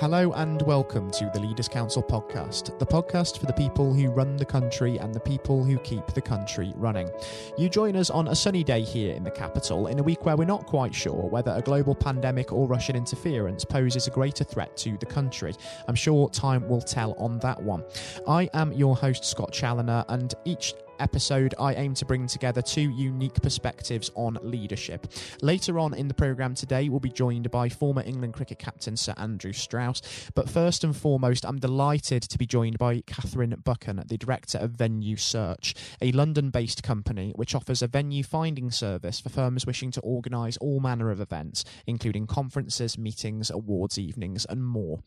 Hello and welcome to the Leaders Council podcast, the podcast for the people who run the country and the people who keep the country running. You join us on a sunny day here in the capital in a week where we're not quite sure whether a global pandemic or Russian interference poses a greater threat to the country. I'm sure time will tell on that one. I am your host, Scott Challoner, and each episode, I aim to bring together two unique perspectives on leadership. Later on in the programme today, we'll be joined by former England cricket captain Sir Andrew Strauss. But first and foremost, I'm delighted to be joined by Katherine Buchan, the director of Venue Search, a London based company which offers a venue finding service for firms wishing to organise all manner of events, including conferences, meetings, awards evenings, and more.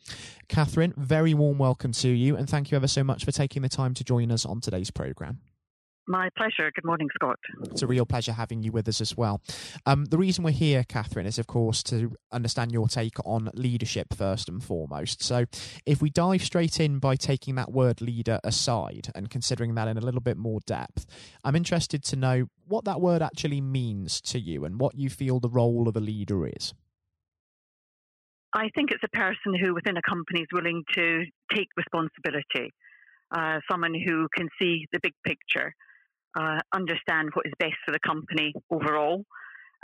Katherine, very warm welcome to you, and thank you ever so much for taking the time to join us on today's programme. My pleasure. Good morning, Scott. It's a real pleasure having you with us as well. Um, the reason we're here, Katherine, is of course to understand your take on leadership first and foremost. So, if we dive straight in by taking that word leader aside and considering that in a little bit more depth, I'm interested to know what that word actually means to you and what you feel the role of a leader is. I think it's a person who within a company is willing to take responsibility, uh, someone who can see the big picture uh, understand what is best for the company overall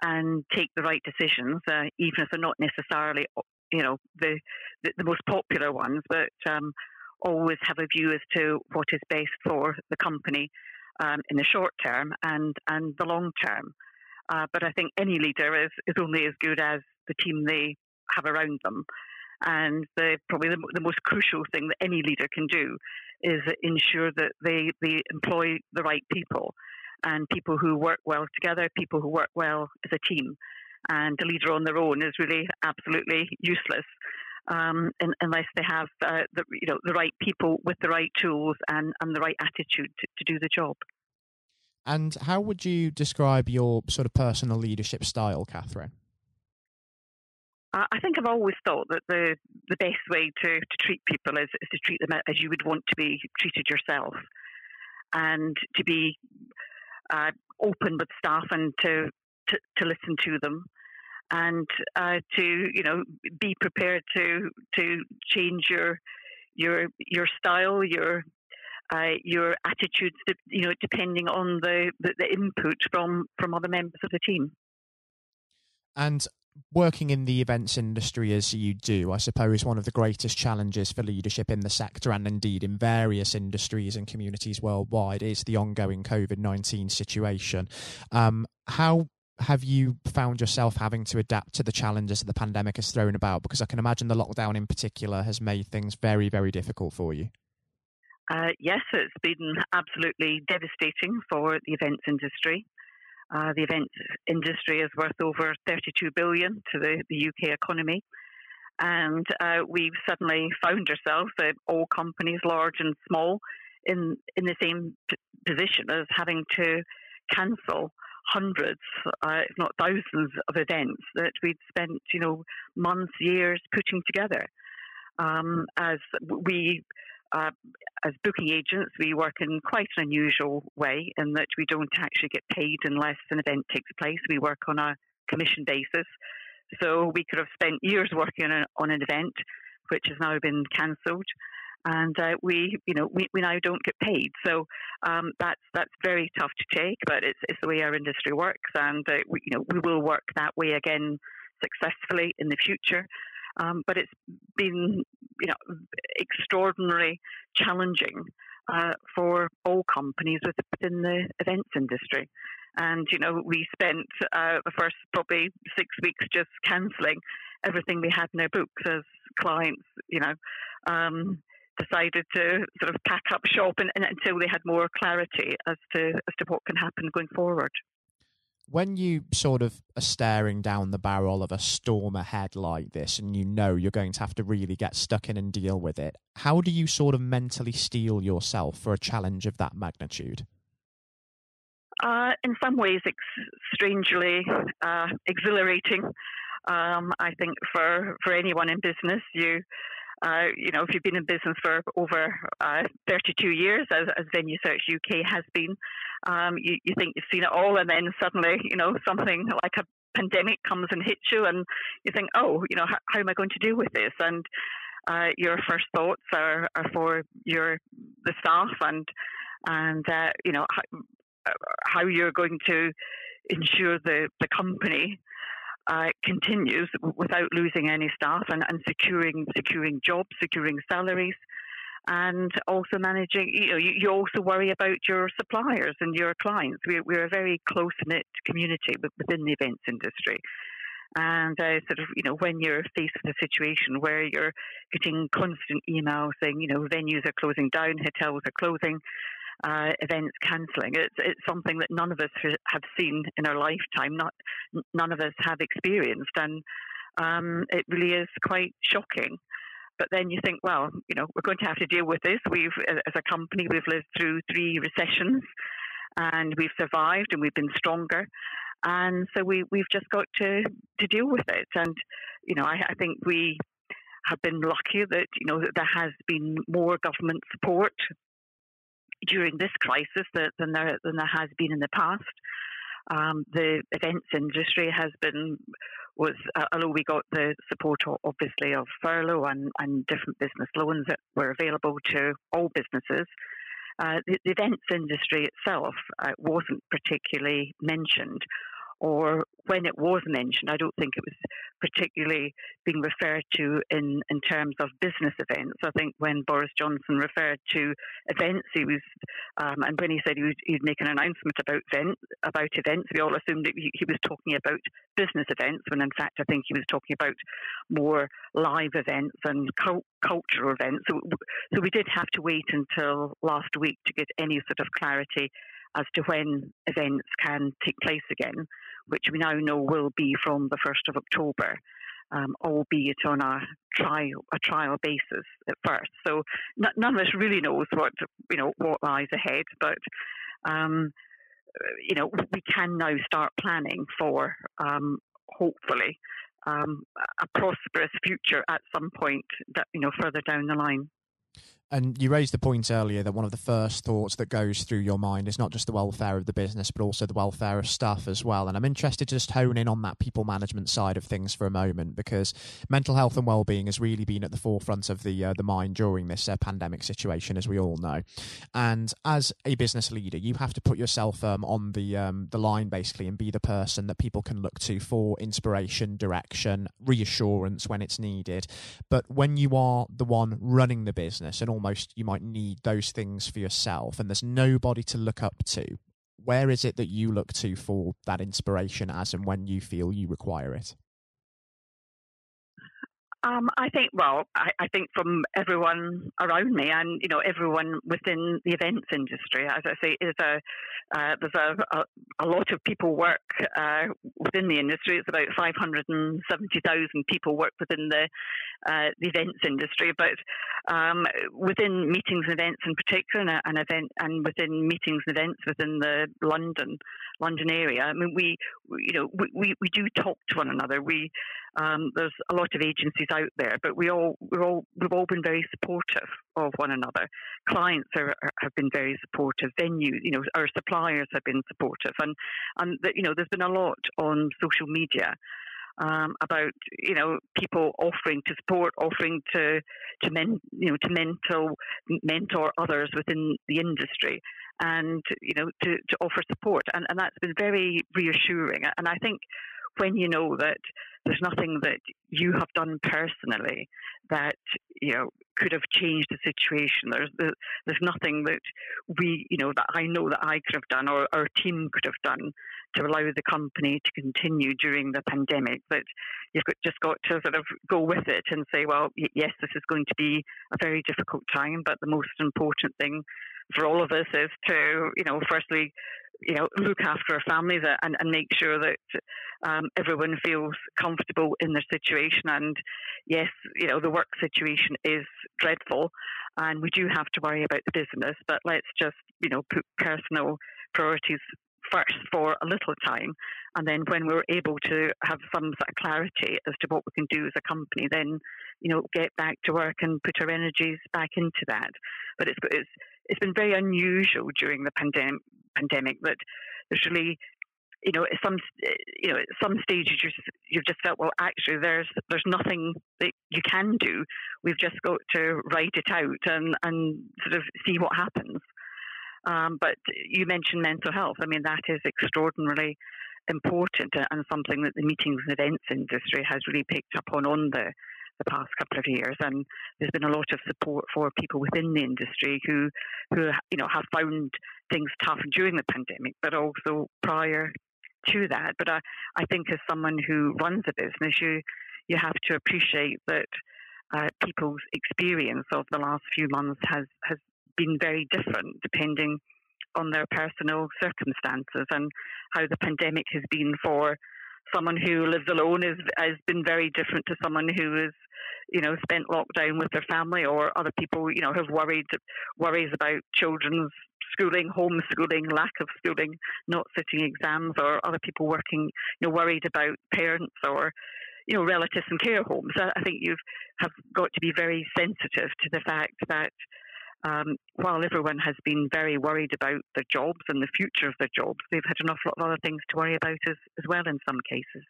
and take the right decisions, uh, even if they're not necessarily, you know, the the, the most popular ones, but um, always have a view as to what is best for the company um, in the short term and and the long term. Uh, but I think any leader is is only as good as the team they have around them. And the, probably the, the most crucial thing that any leader can do is ensure that they, they employ the right people and people who work well together, people who work well as a team. And a leader on their own is really absolutely useless um, in, unless they have uh, the, you know, the right people with the right tools and, and the right attitude to, to do the job. And how would you describe your sort of personal leadership style, Katherine? I think I've always thought that the, the best way to, to treat people is, is to treat them as you would want to be treated yourself. And to be uh, open with staff and to, to, to listen to them. And uh, to you know be prepared to to change your your your style your uh, your attitudes you know depending on the, the, the input from from other members of the team. And working in the events industry as you do, I suppose one of the greatest challenges for leadership in the sector and indeed in various industries and communities worldwide is the ongoing COVID 19 situation. Um, how have you found yourself having to adapt to the challenges that the pandemic has thrown about? Because I can imagine the lockdown in particular has made things very, very difficult for you. Uh, yes, it's been absolutely devastating for the events industry. Uh, the events industry is worth over 32 billion to the, the UK economy. And uh, we've suddenly found ourselves, uh, all companies, large and small, in, in the same p- position as having to cancel hundreds, uh, if not thousands, of events that we'd spent, you know, months, years putting together. Um, as we uh, as booking agents, we work in quite an unusual way in that we don't actually get paid unless an event takes place. We work on a commission basis. So we could have spent years working on, an event, which has now been cancelled, and uh, we, you know, we, we now don't get paid. So um, that's that's very tough to take, but it's, it's the way our industry works, and uh, we, you know, we will work that way again successfully in the future. Um, but it's been, you know, extraordinarily challenging uh, for all companies within the events industry. And, you know, we spent uh, the first probably six weeks just cancelling everything we had in our books as clients, you know, um, decided to sort of pack up shop and, and until they had more clarity as to as to what can happen going forward when you sort of are staring down the barrel of a storm ahead like this and you know you're going to have to really get stuck in and deal with it, how do you sort of mentally steel yourself for a challenge of that magnitude? Uh, in some ways, it's strangely uh, exhilarating. Um, I think for, for anyone in business, you uh, you know, if you've been in business for over uh, 32 years, as, as Venue Search UK has been, um, you, you think you've seen it all, and then suddenly, you know, something like a pandemic comes and hits you, and you think, oh, you know, how, how am I going to deal with this? And uh, your first thoughts are, are for your the staff and and uh, you know how, how, you're going to ensure the the company uh, continues without losing any staff and, and securing securing jobs, securing salaries, and also managing. You know, you, you also worry about your suppliers and your clients. We're, we're a very close knit community within the events industry. And uh, sort of, you know, when you're faced with a situation where you're getting constant emails saying, you know, venues are closing down, hotels are closing, uh, events cancelling, it's it's something that none of us have seen in our lifetime. Not none of us have experienced, and um, it really is quite shocking. But then you think, well, you know, we're going to have to deal with this. We've, as a company, we've lived through three recessions, and we've survived, and we've been stronger and so we we've just got to to deal with it. And you know, I, I think we have been lucky that you know that there has been more government support during this crisis than there than there has been in the past. Um, the events industry has been was uh, although we got the support obviously of furlough and, and different business loans that were available to all businesses. Uh, the, the, events industry itself uh, wasn't particularly mentioned, or when it was mentioned, I don't think it was particularly being referred to in, in terms of business events. I think when Boris Johnson referred to events, he was, um, and when he said he would he'd make an announcement about event, about events, we all assumed that he, was talking about business events, when in fact I think he was talking about more live events and cult, cultural events. So, so we did have to wait until last week to get any sort of clarity as to when events can take place again, which we now know will be from the 1st of October. Um, albeit on a trial a trial basis at first. So n- none of us really knows what you know what lies ahead, but um, you know we can now start planning for um, hopefully um, a prosperous future at some point that you know further down the line. And you raised the point earlier that one of the first thoughts that goes through your mind is not just the welfare of the business, but also the welfare of staff as well. And I'm interested to just hone in on that people management side of things for a moment, because mental health and well-being has really been at the forefront of the uh, the mind during this uh, pandemic situation, as we all know. And as a business leader, you have to put yourself um, on the um, the line basically and be the person that people can look to for inspiration, direction, reassurance when it's needed. But when you are the one running the business and almost you might need those things for yourself and there's nobody to look up to. Where is it that you look to for that inspiration as and when you feel you require it um, I think, well, I, I, think from everyone around me and, you know, everyone within the events industry, as I say, is a, uh, there's a, a, a, lot of people work uh, within the industry. It's about 570,000 people work within the, uh, the events industry, but um, within meetings and events in particular, and, event, and within meetings and events within the London London area, I mean, we, you know, we, we, we do talk to one another. We um, there's a lot of agencies out there, but we all we're all we've all been very supportive of one another. Clients are, are, have been very supportive. Venues, you know, our suppliers have been supportive, and and the, you know, there's been a lot on social media. Um, about you know people offering to support, offering to to men, you know to mentor mentor others within the industry, and you know to, to offer support, and, and that's been very reassuring. And I think when you know that there's nothing that you have done personally that you know could have changed the situation. There's there's nothing that we you know that I know that I could have done or our team could have done to allow the company to continue during the pandemic. That you've got, just got to sort of go with it and say, well, yes, this is going to be a very difficult time, but the most important thing for all of us is to you know firstly you know, look after our families and, and make sure that um, everyone feels comfortable in their situation. And yes, you know, the work situation is dreadful, and we do have to worry about the business. But let's just, you know, put personal priorities first for a little time, and then when we're able to have some sort of clarity as to what we can do as a company, then you know, get back to work and put our energies back into that. But it's it's it's been very unusual during the pandemic pandemic that there's really you know, at some you know, at some stage you you've just felt well, actually, there's there's nothing that you can do. We've just got to write it out and and sort of see what happens. Um, but you mentioned mental health. I mean, that is extraordinarily important and something that the meetings and events industry has really picked up on on the the past couple of years, and there's been a lot of support for people within the industry who, who you know, have found things tough during the pandemic, but also prior to that. But I, I think as someone who runs a business, you you have to appreciate that uh, people's experience of the last few months has has been very different depending on their personal circumstances and how the pandemic has been for someone who lives alone is has been very different to someone who is you know spent lockdown with their family or other people you know have worried worries about children's schooling homeschooling lack of schooling not sitting exams or other people working you know worried about parents or you know relatives in care homes i think you have got to be very sensitive to the fact that um, while everyone has been very worried about their jobs and the future of their jobs, they've had an awful lot of other things to worry about as, as well in some cases.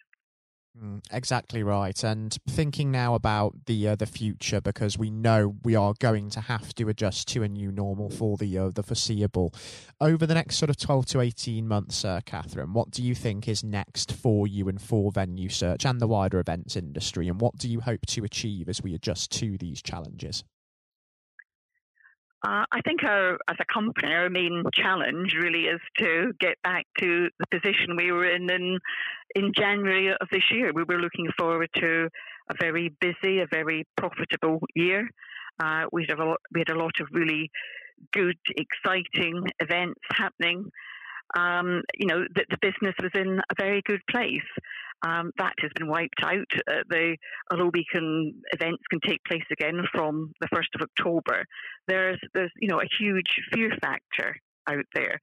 Mm, exactly right. And thinking now about the uh, the future, because we know we are going to have to adjust to a new normal for the uh, the foreseeable. Over the next sort of twelve to eighteen months, uh, Katherine, what do you think is next for you and for Venue Search and the wider events industry? And what do you hope to achieve as we adjust to these challenges? Uh, I think our, as a company, our main challenge really is to get back to the position we were in in, in January of this year. We were looking forward to a very busy, a very profitable year. Uh, we, had a lot, we had a lot of really good, exciting events happening. Um, you know, the, the business was in a very good place. Um, that has been wiped out. Uh, the, although can events can take place again from the first of October, there's there's you know a huge fear factor out there.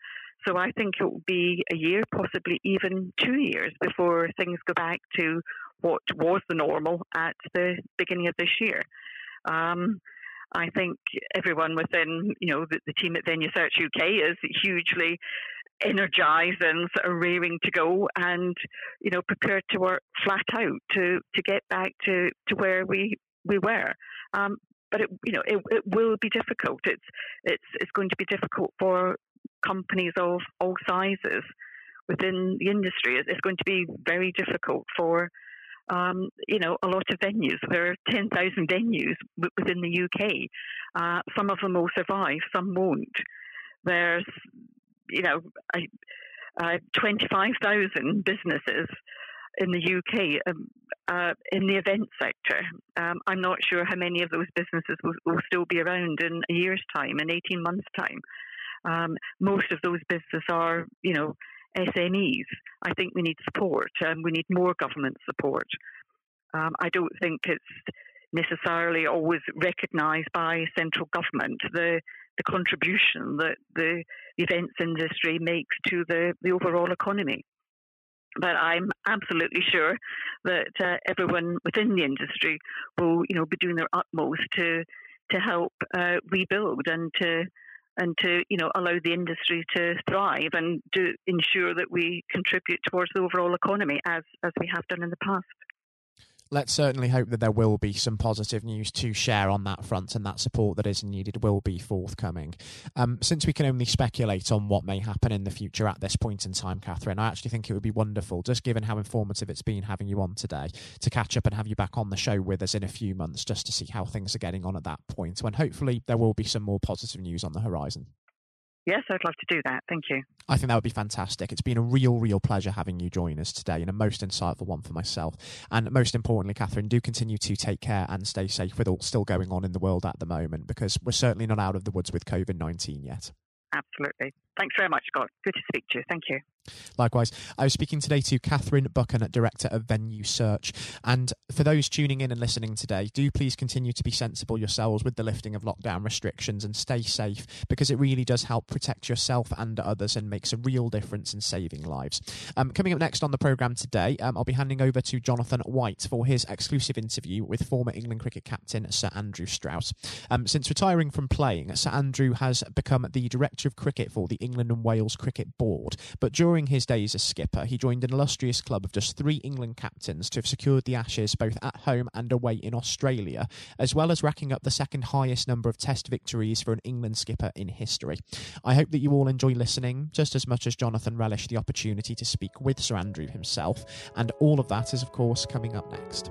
So I think it will be a year, possibly even two years, before things go back to what was the normal at the beginning of this year. Um, I think everyone within, you know, the, the, team at Venue Search UK is hugely energized and sort of raring to go and, you know, prepared to work flat out to, to get back to, to where we, we were. Um, but it, you know, it, it will be difficult. It's, it's, it's going to be difficult for companies of all sizes within the industry. It's going to be very difficult for um, you know, a lot of venues. There are 10,000 venues within the UK. Uh, some of them will survive, some won't. There's you know, uh, 25,000 businesses in the UK um, uh, in the event sector. Um, I'm not sure how many of those businesses will, will, still be around in a year's time, in 18 months' time. Um, most of those businesses are, you know, SMEs. I think we need support. Um, we need more government support. Um, I don't think it's necessarily always recognised by central government. The the contribution that the events industry makes to the, the overall economy. But I'm absolutely sure that uh, everyone within the industry will, you know, be doing their utmost to to help uh, rebuild and to and to you know allow the industry to thrive and to ensure that we contribute towards the overall economy as as we have done in the past let's certainly hope that there will be some positive news to share on that front and that support that is needed will be forthcoming. Um, since we can only speculate on what may happen in the future at this point in time, Katherine, I actually think it would be wonderful, just given how informative it's been having you on today, to catch up and have you back on the show with us in a few months just to see how things are getting on at that point when hopefully there will be some more positive news on the horizon. Yes, I'd love to do that. Thank you. I think that would be fantastic. It's been a real, real pleasure having you join us today and a most insightful one for myself. And most importantly, Katherine, do continue to take care and stay safe with all still going on in the world at the moment because we're certainly not out of the woods with COVID 19 yet. Absolutely. Thanks very much, Scott. Good to speak to you. Thank you. Likewise, I was speaking today to Katherine Buchan, Director of Venue Search. And for those tuning in and listening today, do please continue to be sensible yourselves with the lifting of lockdown restrictions and stay safe because it really does help protect yourself and others and makes a real difference in saving lives. Um, coming up next on the programme today, um, I'll be handing over to Jonathan White for his exclusive interview with former England cricket captain Sir Andrew Strauss. Um, since retiring from playing, Sir Andrew has become the Director of Cricket for the England and Wales Cricket Board, but during his days as skipper, he joined an illustrious club of just three England captains to have secured the Ashes both at home and away in Australia, as well as racking up the second highest number of Test victories for an England skipper in history. I hope that you all enjoy listening just as much as Jonathan relished the opportunity to speak with Sir Andrew himself, and all of that is, of course, coming up next.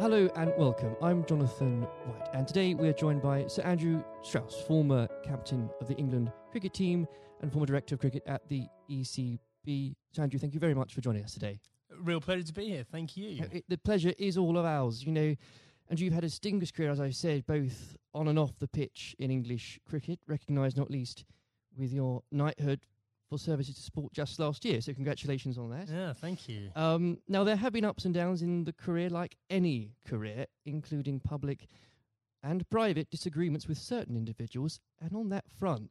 Hello and welcome. I'm Jonathan White, and today we are joined by Sir Andrew Strauss, former captain of the England cricket team and former director of cricket at the ECB. Sir Andrew, thank you very much for joining us today. Real pleasure to be here. Thank you. It, the pleasure is all of ours. You know, and you've had a distinguished career, as I said, both on and off the pitch in English cricket, recognised not least with your knighthood for services to sport just last year. So congratulations on that. Yeah, thank you. Um, now there have been ups and downs in the career, like any career, including public and private disagreements with certain individuals. And on that front,